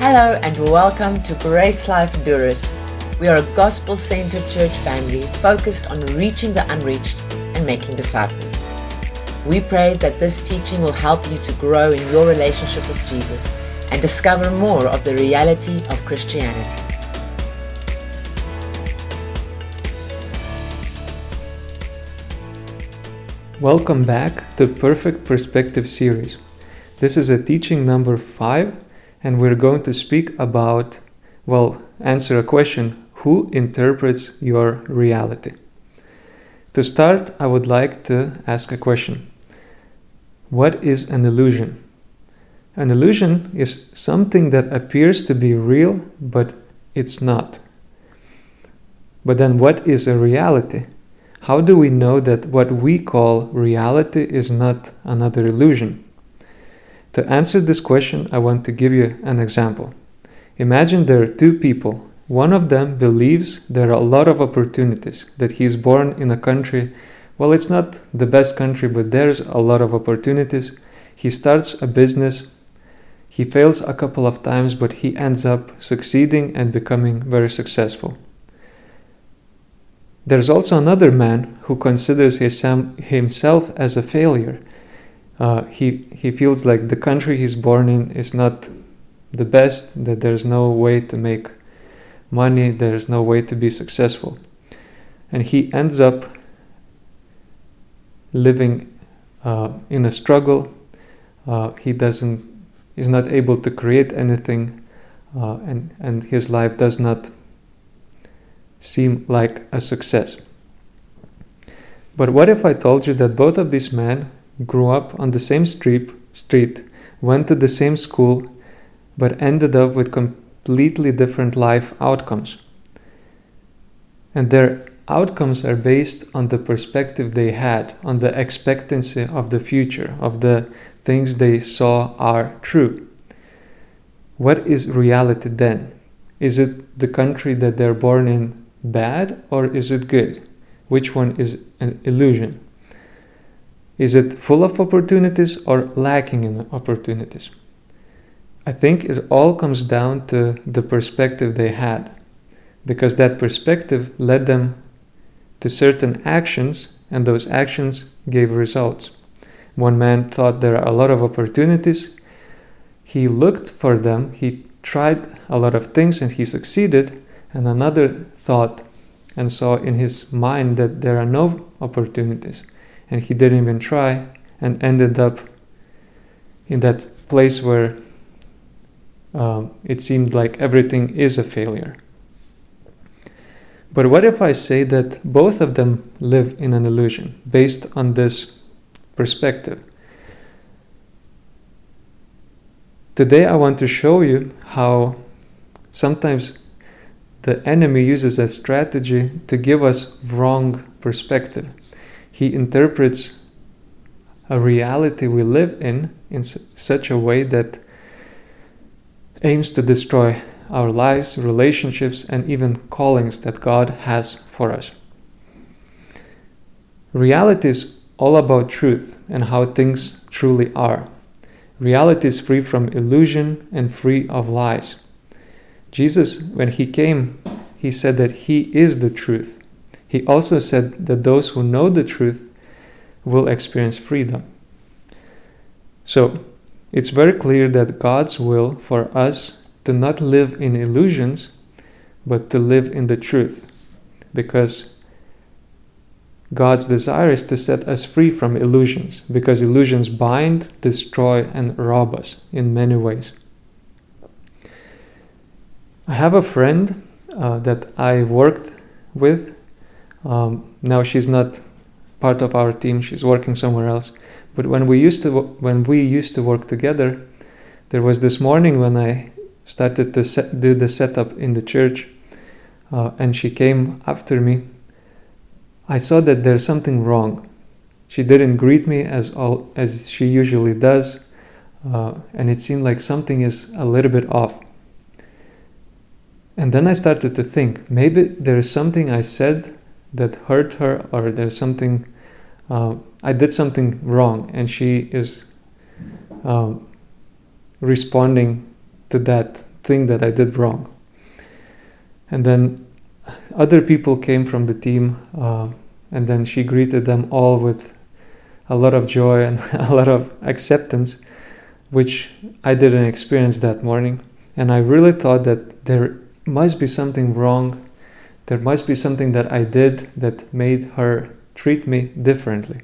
Hello and welcome to Grace Life Durrës. We are a gospel centered church family focused on reaching the unreached and making disciples. We pray that this teaching will help you to grow in your relationship with Jesus and discover more of the reality of Christianity. Welcome back to Perfect Perspective series. This is a teaching number five, and we're going to speak about, well, answer a question who interprets your reality? To start, I would like to ask a question What is an illusion? An illusion is something that appears to be real, but it's not. But then, what is a reality? How do we know that what we call reality is not another illusion? To answer this question, I want to give you an example. Imagine there are two people. One of them believes there are a lot of opportunities, that he is born in a country, well, it's not the best country, but there's a lot of opportunities. He starts a business, he fails a couple of times, but he ends up succeeding and becoming very successful. There's also another man who considers his, himself as a failure. Uh, he, he feels like the country he's born in is not the best, that there's no way to make money, there's no way to be successful. And he ends up living uh, in a struggle. Uh, he doesn't, is not able to create anything, uh, and, and his life does not seem like a success. But what if I told you that both of these men grew up on the same street, street, went to the same school, but ended up with completely different life outcomes? And their outcomes are based on the perspective they had, on the expectancy of the future, of the things they saw are true. What is reality then? Is it the country that they're born in bad or is it good? Which one is an illusion? Is it full of opportunities or lacking in opportunities? I think it all comes down to the perspective they had, because that perspective led them to certain actions, and those actions gave results. One man thought there are a lot of opportunities. He looked for them, he tried a lot of things, and he succeeded. And another thought and saw in his mind that there are no opportunities. And he didn't even try and ended up in that place where um, it seemed like everything is a failure. But what if I say that both of them live in an illusion based on this perspective? Today I want to show you how sometimes the enemy uses a strategy to give us wrong perspective. He interprets a reality we live in in such a way that aims to destroy our lives, relationships, and even callings that God has for us. Reality is all about truth and how things truly are. Reality is free from illusion and free of lies. Jesus, when he came, he said that he is the truth. He also said that those who know the truth will experience freedom. So, it's very clear that God's will for us to not live in illusions, but to live in the truth. Because God's desire is to set us free from illusions, because illusions bind, destroy, and rob us in many ways. I have a friend uh, that I worked with. Um, now she's not part of our team; she's working somewhere else. But when we used to when we used to work together, there was this morning when I started to set, do the setup in the church, uh, and she came after me. I saw that there's something wrong. She didn't greet me as all as she usually does, uh, and it seemed like something is a little bit off. And then I started to think maybe there is something I said that hurt her, or there's something uh, I did something wrong, and she is um, responding to that thing that I did wrong. And then other people came from the team, uh, and then she greeted them all with a lot of joy and a lot of acceptance, which I didn't experience that morning. And I really thought that there must be something wrong. There must be something that I did that made her treat me differently.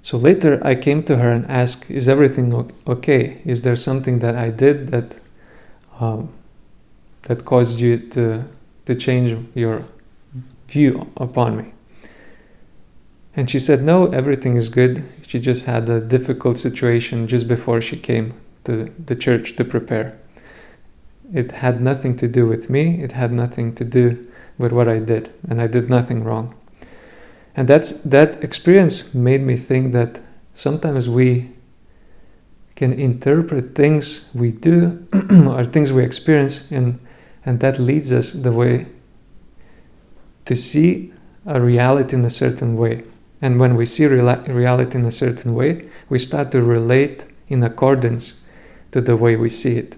So later I came to her and asked, Is everything okay? Is there something that I did that um, that caused you to, to change your view upon me? And she said, No, everything is good. She just had a difficult situation just before she came to the church to prepare. It had nothing to do with me, it had nothing to do with what I did, and I did nothing wrong. And that's that experience made me think that sometimes we can interpret things we do or things we experience and and that leads us the way to see a reality in a certain way. And when we see reality in a certain way, we start to relate in accordance to the way we see it.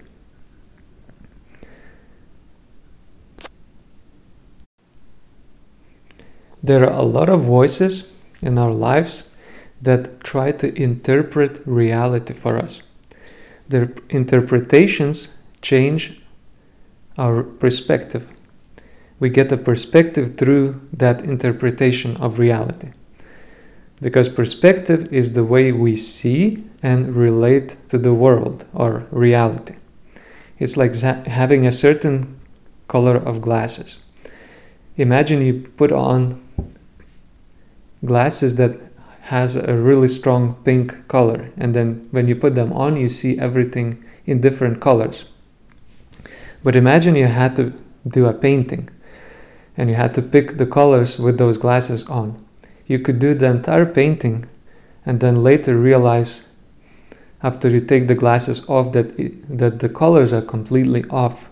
There are a lot of voices in our lives that try to interpret reality for us. Their interpretations change our perspective. We get a perspective through that interpretation of reality. Because perspective is the way we see and relate to the world or reality. It's like having a certain color of glasses. Imagine you put on glasses that has a really strong pink color and then when you put them on you see everything in different colors. But imagine you had to do a painting and you had to pick the colors with those glasses on. You could do the entire painting and then later realize after you take the glasses off that it, that the colors are completely off.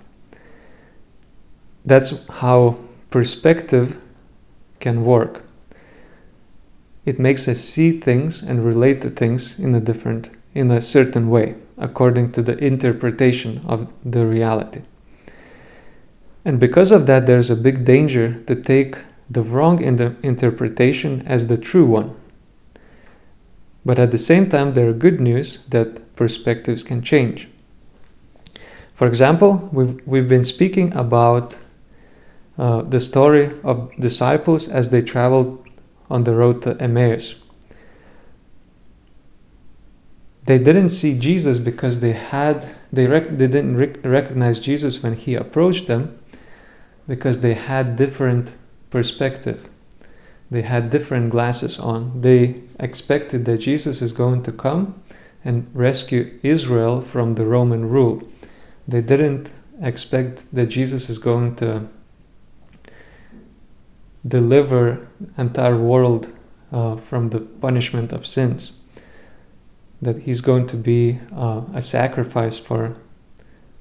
That's how perspective can work it makes us see things and relate to things in a different in a certain way according to the interpretation of the reality. And because of that there's a big danger to take the wrong inter- interpretation as the true one. But at the same time there are good news that perspectives can change. For example we've, we've been speaking about uh, the story of disciples as they traveled on the road to Emmaus. They didn't see Jesus because they had they, rec- they didn't rec- recognize Jesus when he approached them because they had different perspective. They had different glasses on. They expected that Jesus is going to come and rescue Israel from the Roman rule. They didn't expect that Jesus is going to deliver entire world uh, from the punishment of sins. That he's going to be uh, a sacrifice for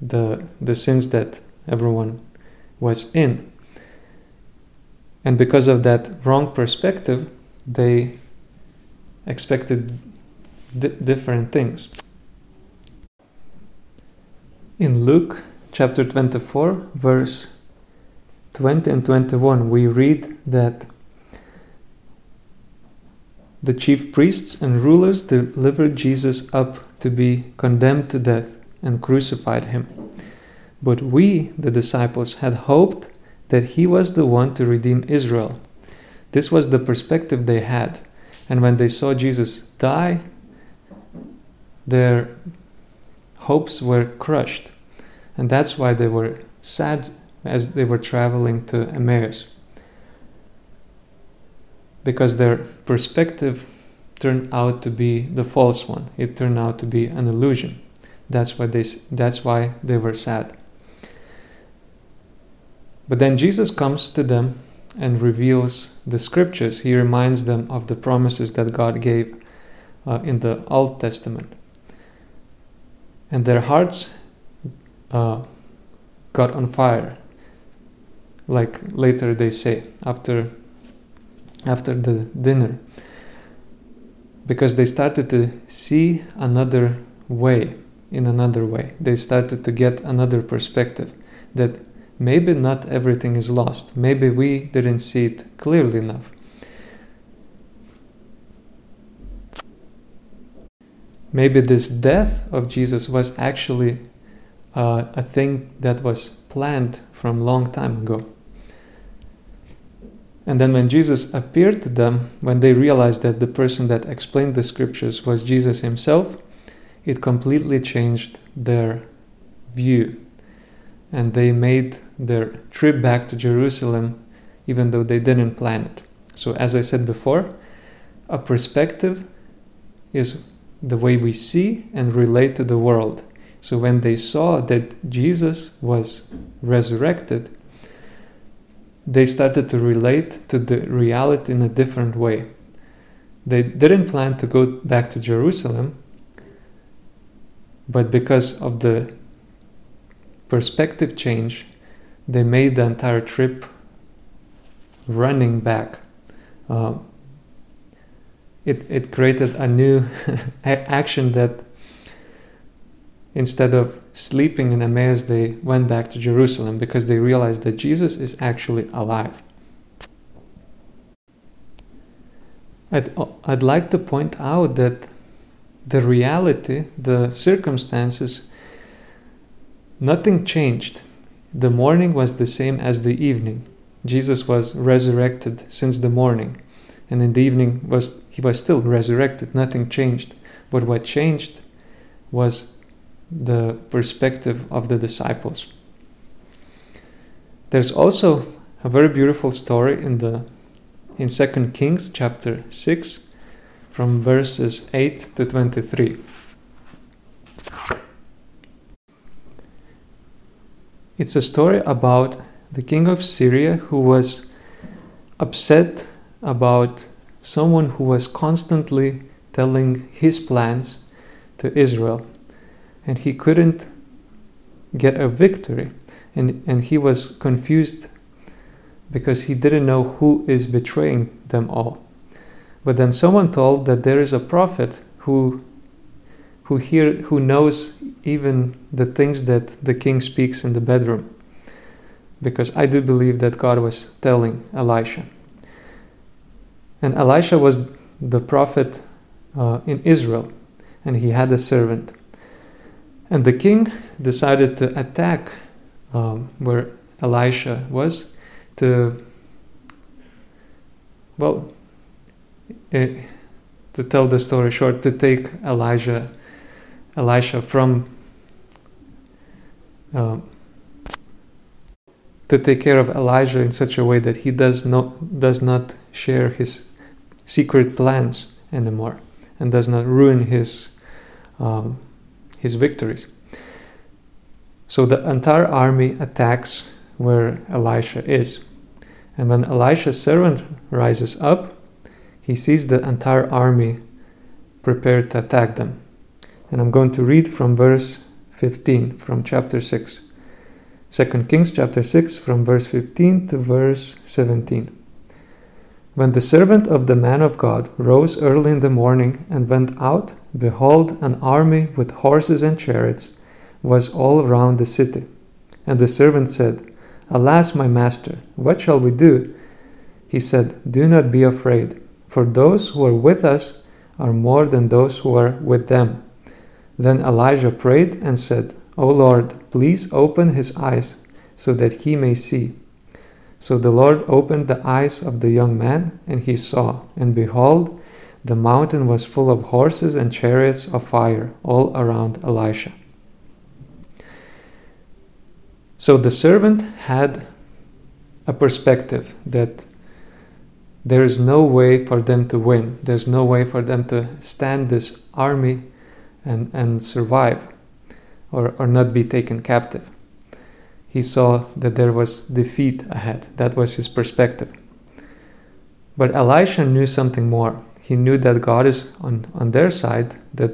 the the sins that everyone was in. And because of that wrong perspective they expected different things. In luke chapter 24 verse 20 and 21, we read that the chief priests and rulers delivered Jesus up to be condemned to death and crucified him. But we, the disciples, had hoped that he was the one to redeem Israel. This was the perspective they had. And when they saw Jesus die, their hopes were crushed. And that's why they were sad as they were traveling to Emmaus. Because their perspective turned out to be the false one. It turned out to be an illusion. That's why they, that's why they were sad. But then Jesus comes to them and reveals the scriptures. He reminds them of the promises that God gave uh, in the Old Testament. And their hearts uh, got on fire like later they say after after the dinner because they started to see another way in another way. They started to get another perspective that maybe not everything is lost. Maybe we didn't see it clearly enough. Maybe this death of Jesus was actually uh, a thing that was planned from long time ago. And then when Jesus appeared to them, when they realized that the person that explained the scriptures was Jesus himself, it completely changed their view. And they made their trip back to Jerusalem even though they didn't plan it. So, as I said before, a perspective is the way we see and relate to the world. So, when they saw that Jesus was resurrected, they started to relate to the reality in a different way. They didn't plan to go back to Jerusalem, but because of the perspective change, they made the entire trip running back. Uh, it, it created a new action that instead of sleeping in Emmaus, they went back to Jerusalem because they realized that Jesus is actually alive. I'd, I'd like to point out that the reality, the circumstances, nothing changed. The morning was the same as the evening. Jesus was resurrected since the morning, and in the evening was he was still resurrected. Nothing changed. But what changed was the perspective of the disciples. There's also a very beautiful story in the in 2 Kings chapter 6 from verses 8 to 23. It's a story about the king of Syria who was upset about someone who was constantly telling his plans to Israel and he couldn't get a victory. And, and he was confused because he didn't know who is betraying them all. But then someone told that there is a prophet who who hear who knows even the things that the king speaks in the bedroom. Because i do believe that god was telling elisha. And elisha was the prophet uh, in israel. And he had a servant and the king decided to attack um, where Elisha was to, well, uh, to tell the story short, to take Elijah, Elisha from, uh, to take care of Elijah in such a way that he does not does not share his secret plans anymore and does not ruin his um, his victories. So the entire army attacks where Elisha is. And when Elisha's servant rises up, he sees the entire army prepared to attack them. And I'm going to read from verse 15 from chapter 6. 2 Kings chapter 6 from verse 15 to verse 17. When the servant of the man of God rose early in the morning and went out, behold, an army with horses and chariots was all round the city. And the servant said, Alas, my master, what shall we do? He said, Do not be afraid, for those who are with us are more than those who are with them. Then Elijah prayed and said, O Lord, please open his eyes so that he may see. So the Lord opened the eyes of the young man, and he saw, and behold, the mountain was full of horses and chariots of fire all around Elisha. So the servant had a perspective that there is no way for them to win. There's no way for them to stand this army and, and survive or, or not be taken captive he saw that there was defeat ahead. That was his perspective. But Elisha knew something more. He knew that God is on, on their side, that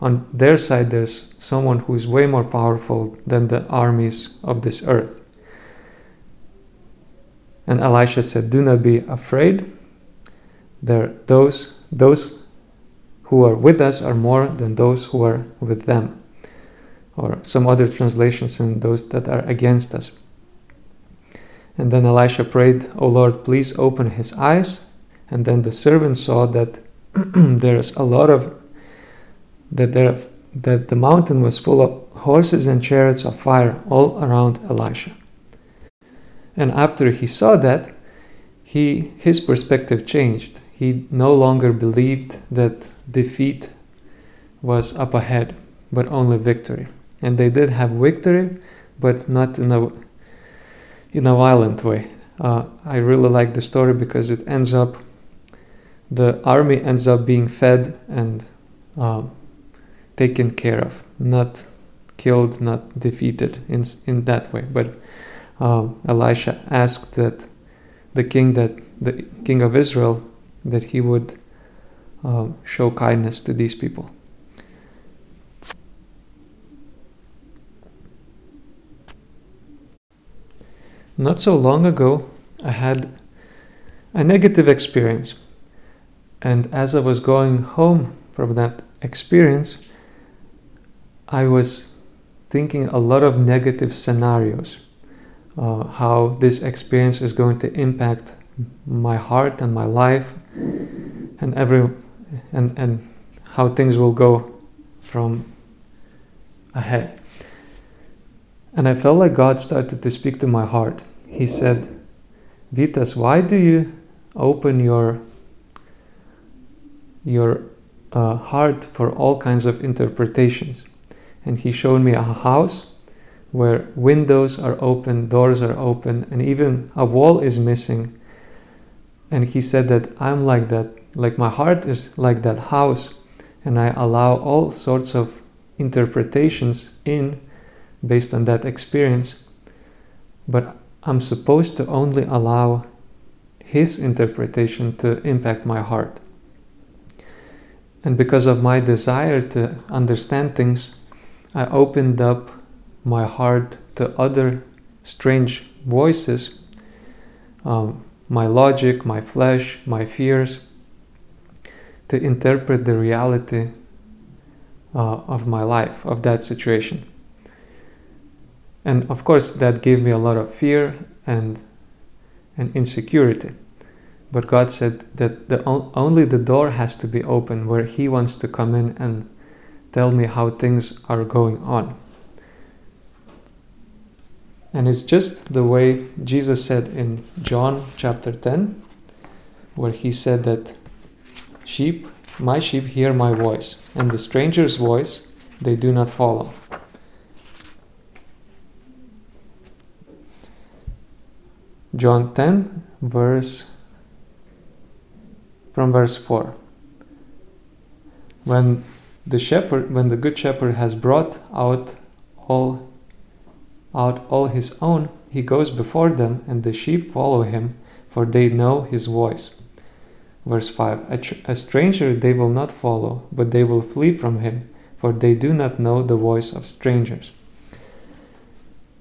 on their side there's someone who is way more powerful than the armies of this earth. And Elisha said, Do not be afraid. There, those, those who are with us are more than those who are with them. Or some other translations in those that are against us. And then Elisha prayed, O Lord, please open his eyes. And then the servant saw that there's a lot of that there that the mountain was full of horses and chariots of fire all around Elisha. And after he saw that, he his perspective changed. He no longer believed that defeat was up ahead, but only victory. And they did have victory, but not in a in a violent way. Uh, I really like the story because it ends up the army ends up being fed and uh, taken care of, not killed, not defeated in in that way. But uh, Elisha asked that the king that the king of Israel that he would uh, show kindness to these people. Not so long ago, I had a negative experience. And as I was going home from that experience, I was thinking a lot of negative scenarios. Uh, how this experience is going to impact my heart and my life and every and and how things will go from ahead and i felt like god started to speak to my heart. He said Vytas why do you open your your uh, heart for all kinds of interpretations? And he showed me a house where windows are open doors are open and even a wall is missing. And he said that i'm like that like my heart is like that house and i allow all sorts of interpretations in based on that experience but i'm supposed to only allow his interpretation to impact my heart and because of my desire to understand things i opened up my heart to other strange voices um, my logic, my flesh, my fears, to interpret the reality uh, of my life, of that situation. And of course, that gave me a lot of fear and, and insecurity. But God said that the, only the door has to be open where He wants to come in and tell me how things are going on. And it's just the way Jesus said in John chapter 10, where he said that sheep, my sheep hear my voice, and the stranger's voice they do not follow. John 10, verse from verse 4. When the shepherd, when the good shepherd has brought out all out all his own, he goes before them, and the sheep follow him, for they know his voice. Verse 5 a, tr- a, stranger they will not follow, but they will flee from him, for they do not know the voice of strangers.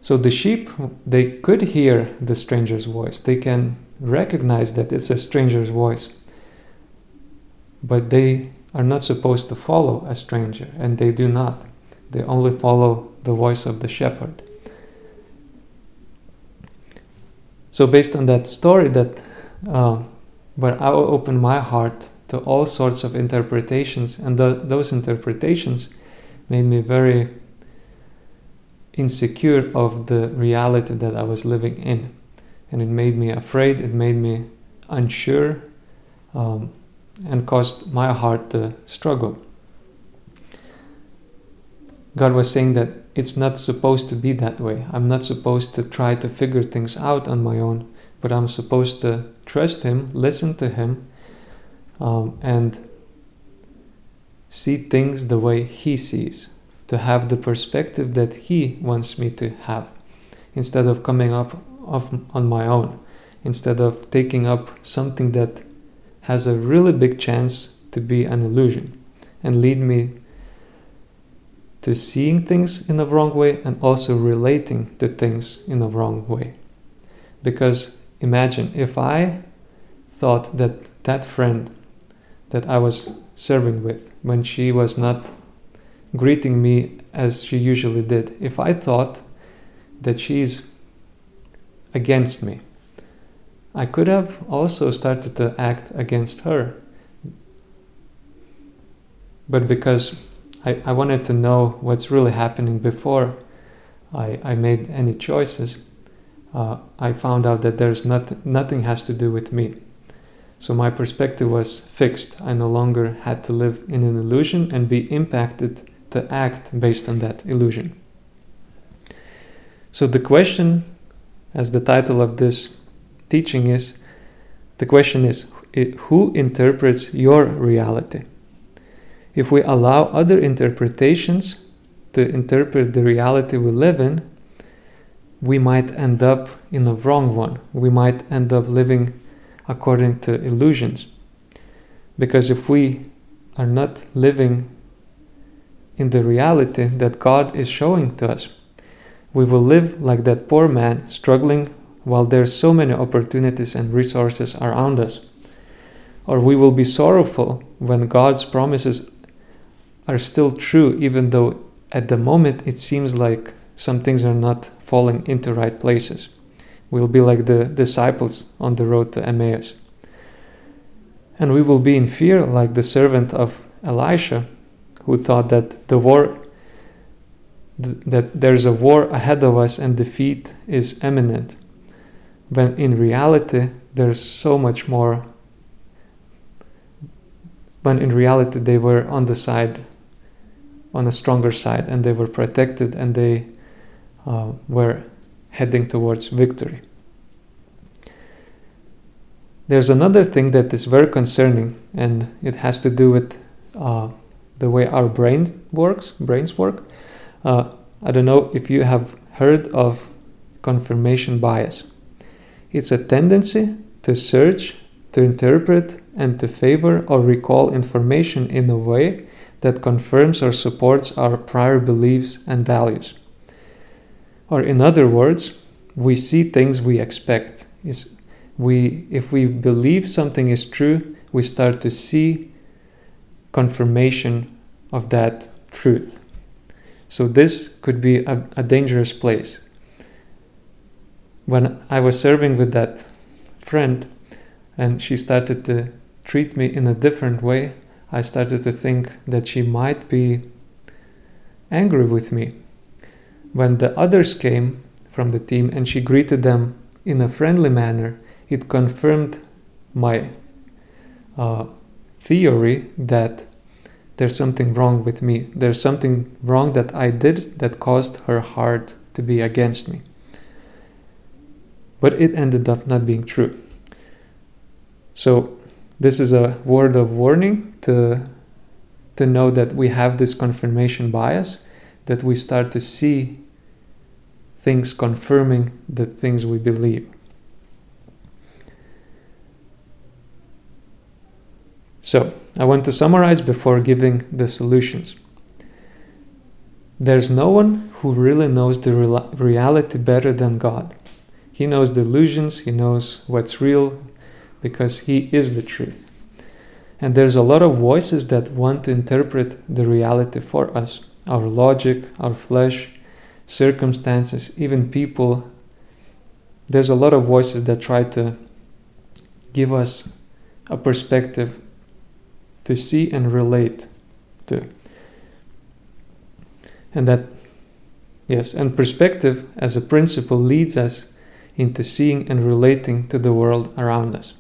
So the sheep, they could hear the stranger's voice. They can recognize that it's a stranger's voice. But they are not supposed to follow a stranger, and they do not. They only follow the voice of the shepherd. So based on that story, that uh, where I opened my heart to all sorts of interpretations, and the, those interpretations made me very insecure of the reality that I was living in, and it made me afraid. It made me unsure, um, and caused my heart to struggle. God was saying that it's not supposed to be that way. I'm not supposed to try to figure things out on my own, but I'm supposed to trust Him, listen to Him, um, and see things the way He sees, to have the perspective that He wants me to have, instead of coming up on my own, instead of taking up something that has a really big chance to be an illusion and lead me to seeing things in a wrong way and also relating to things in a wrong way. Because imagine if I thought that that friend that I was serving with, when she was not greeting me as she usually did, if I thought that she's against me, I could have also started to act against her. But because I, I wanted to know what's really happening before I, I made any choices, uh, I found out that there's not, nothing has to do with me. So my perspective was fixed. I no longer had to live in an illusion and be impacted to act based on that illusion. So the question, as the title of this teaching is, the question is who interprets your reality? If we allow other interpretations to interpret the reality we live in, we might end up in a wrong one. We might end up living according to illusions. Because if we are not living in the reality that God is showing to us, we will live like that poor man struggling while there's so many opportunities and resources around us. Or we will be sorrowful when God's promises are still true, even though at the moment it seems like some things are not falling into right places. We'll be like the disciples on the road to Emmaus. And we will be in fear like the servant of Elisha, who thought that the war th- that there's a war ahead of us and defeat is imminent when in reality there's so much more when in reality they were on the side on a stronger side and they were protected and they uh, were heading towards victory. There's another thing that is very concerning and it has to do with uh, the way our brain works brains work uh, i don't know if you have heard of confirmation bias it's a tendency to search, to interpret, and to favor or recall information in a way that confirms or supports our prior beliefs and values. Or, in other words, we see things we expect. Is we, if we believe something is true, we start to see confirmation of that truth. So, this could be a, a dangerous place when I was serving with that friend and she started to treat me in a different way, I started to think that she might be angry with me. When the others came from the team and she greeted them in a friendly manner, it confirmed my uh, theory that there's something wrong with me. There's something wrong that I did that caused her heart to be against me but it ended up not being true. So, this is a word of warning to, to know that we have this confirmation bias, that we start to see things confirming the things we believe. So, I want to summarize before giving the solutions. There's no one who really knows the reality better than God. He knows the illusions, he knows what's real because he is the truth. And there's a lot of voices that want to interpret the reality for us our logic, our flesh, circumstances, even people. There's a lot of voices that try to give us a perspective to see and relate to. And that, yes, and perspective as a principle leads us into seeing and relating to the world around us.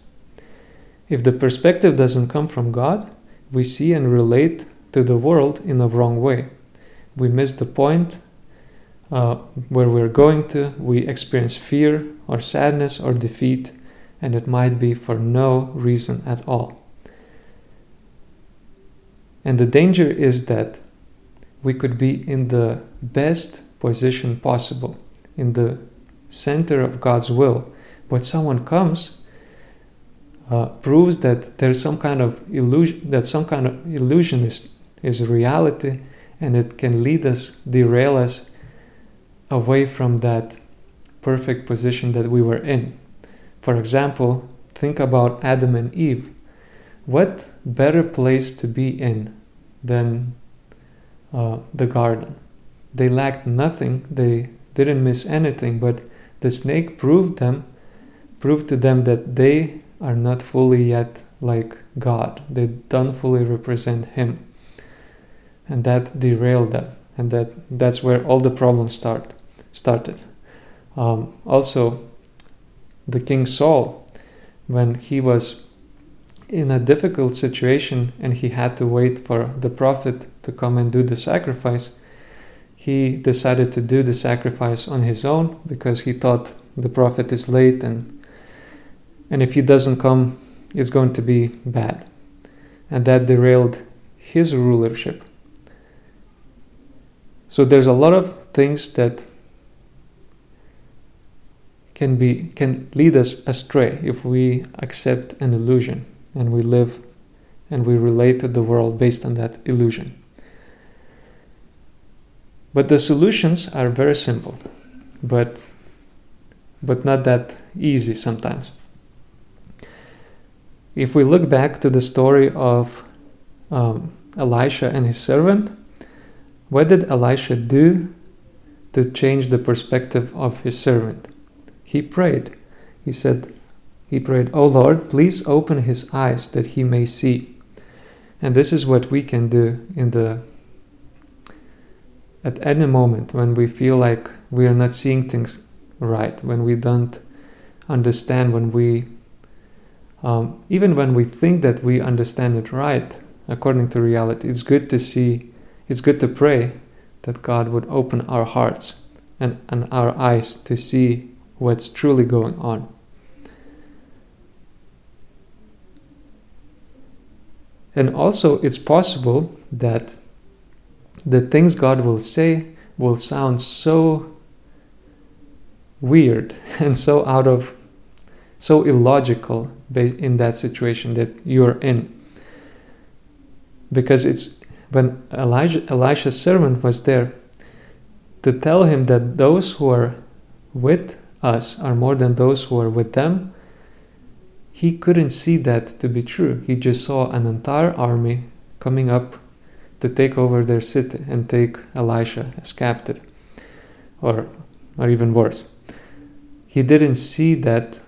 If the perspective doesn't come from God, we see and relate to the world in a wrong way. We miss the point uh, where we're going to, we experience fear or sadness or defeat, and it might be for no reason at all. And the danger is that we could be in the best position possible, in the center of God's will, but someone comes, uh, proves that there's some kind of illusion, that some kind of illusion is, is reality, and it can lead us, derail us away from that perfect position that we were in. For example, think about Adam and Eve. What better place to be in than uh, the garden. They lacked nothing, they didn't miss anything, but the snake proved them, proved to them that they are not fully yet like God. They don't fully represent Him. And that derailed them. And that, that's where all the problems start started. Um, also, the king Saul, when he was in a difficult situation and he had to wait for the prophet to come and do the sacrifice, he decided to do the sacrifice on his own because he thought the prophet is late and and if he doesn't come it's going to be bad. And that derailed his rulership. So there's a lot of things that can be can lead us astray if we accept an illusion and we live and we relate to the world based on that illusion. But the solutions are very simple, but but not that easy sometimes. If we look back to the story of um, Elisha and his servant, what did Elisha do to change the perspective of his servant? He prayed. He said, he prayed, O Lord, please open his eyes that he may see. And this is what we can do in the at any moment when we feel like we are not seeing things right, when we don't understand, when we um, even when we think that we understand it right according to reality, it's good to see, it's good to pray that God would open our hearts and, and our eyes to see what's truly going on. And also, it's possible that the things God will say will sound so weird and so out of, so illogical in that situation that you're in. Because it's when Elijah, Elisha's servant was there to tell him that those who are with us are more than those who are with them, he couldn't see that to be true. He just saw an entire army coming up to take over their city and take Elisha as captive, or, or even worse. He didn't see that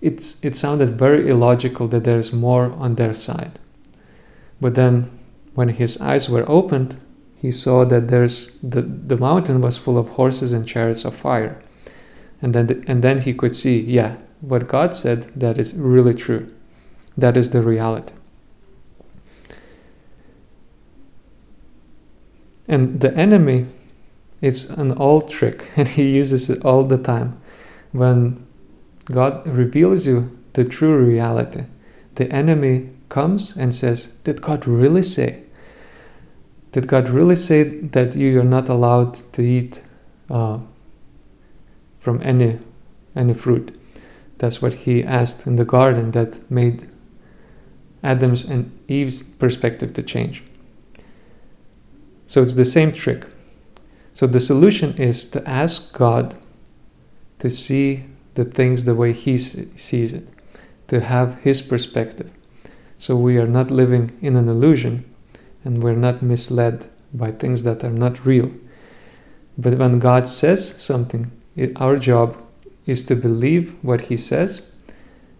it's, it sounded very illogical that there's more on their side. But then, when his eyes were opened, he saw that there's the, the mountain was full of horses and chariots of fire and then the, and then he could see yeah what god said that is really true. That is the reality. And the enemy it's an old trick and he uses it all the time. When god reveals you the true reality the enemy comes and says did god really say? Did god really say that you are not allowed to eat uh, from any any fruit. That's what he asked in the garden that made Adam's and Eve's perspective to change. So it's the same trick. So the solution is to ask God to see the things the way He sees it, to have His perspective. So we are not living in an illusion and we're not misled by things that are not real. But when God says something, it, our job is to believe what he says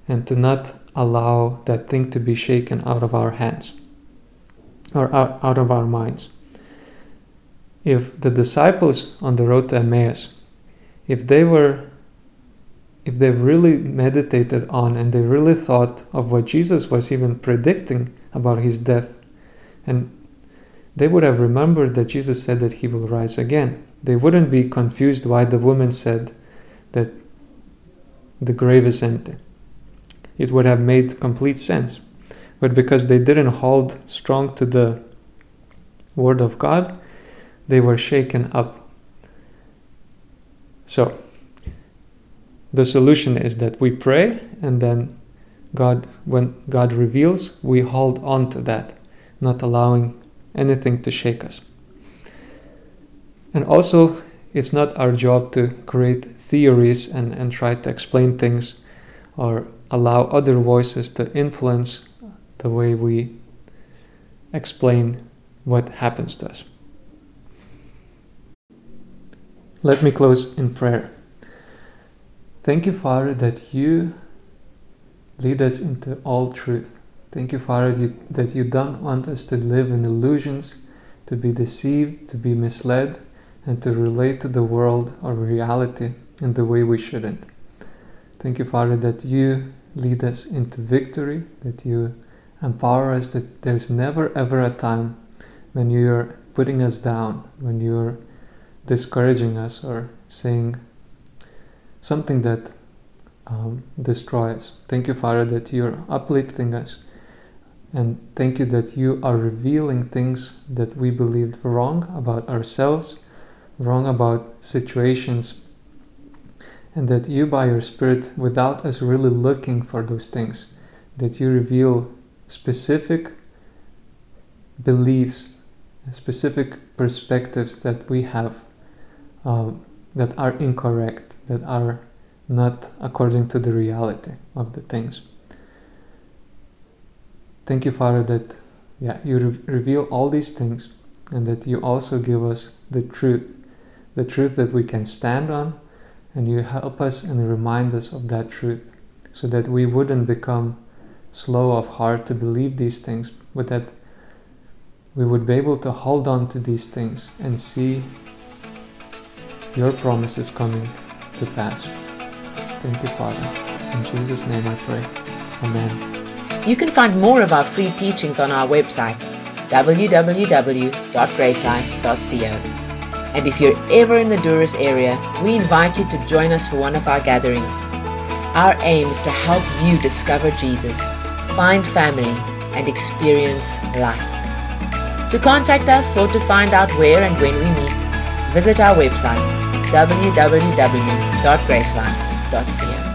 and to not allow that thing to be shaken out of our hands or out, out of our minds. If the disciples on the road to Emmaus, if they were if they really meditated on and they really thought of what Jesus was even predicting about his death, and they would have remembered that Jesus said that he will rise again they wouldn't be confused why the woman said that the grave is empty. It would have made complete sense. But because they didn't hold strong to the word of God, they were shaken up. So, the solution is that we pray and then God, when God reveals, we hold on to that, not allowing anything to shake us. And also, it's not our job to create theories and, and try to explain things or allow other voices to influence the way we explain what happens to us. Let me close in prayer. Thank you, Father, that you lead us into all truth. Thank you, Father, that you, that you don't want us to live in illusions, to be deceived, to be misled, and to relate to the world or reality in the way we shouldn't. Thank you, Father, that you lead us into victory, that you empower us, that there's never ever a time when you're putting us down, when you're discouraging us or saying something that um, destroys. Thank you, Father, that you're uplifting us. And thank you that you are revealing things that we believed wrong about ourselves, wrong about situations, and that you, by your Spirit, without us really looking for those things, that you reveal specific beliefs, specific perspectives that we have um, that are incorrect, that are not according to the reality of the things. Thank you, Father, that yeah, you re- reveal all these things and that you also give us the truth, the truth that we can stand on, and you help us and remind us of that truth so that we wouldn't become slow of heart to believe these things, but that we would be able to hold on to these things and see your promises coming to pass. Thank you, Father. In Jesus' name I pray. Amen. You can find more of our free teachings on our website, www.gracelife.co. And if you're ever in the Durrës area, we invite you to join us for one of our gatherings. Our aim is to help you discover Jesus, find family, and experience life. To contact us or to find out where and when we meet, visit our website www.gracelife.co.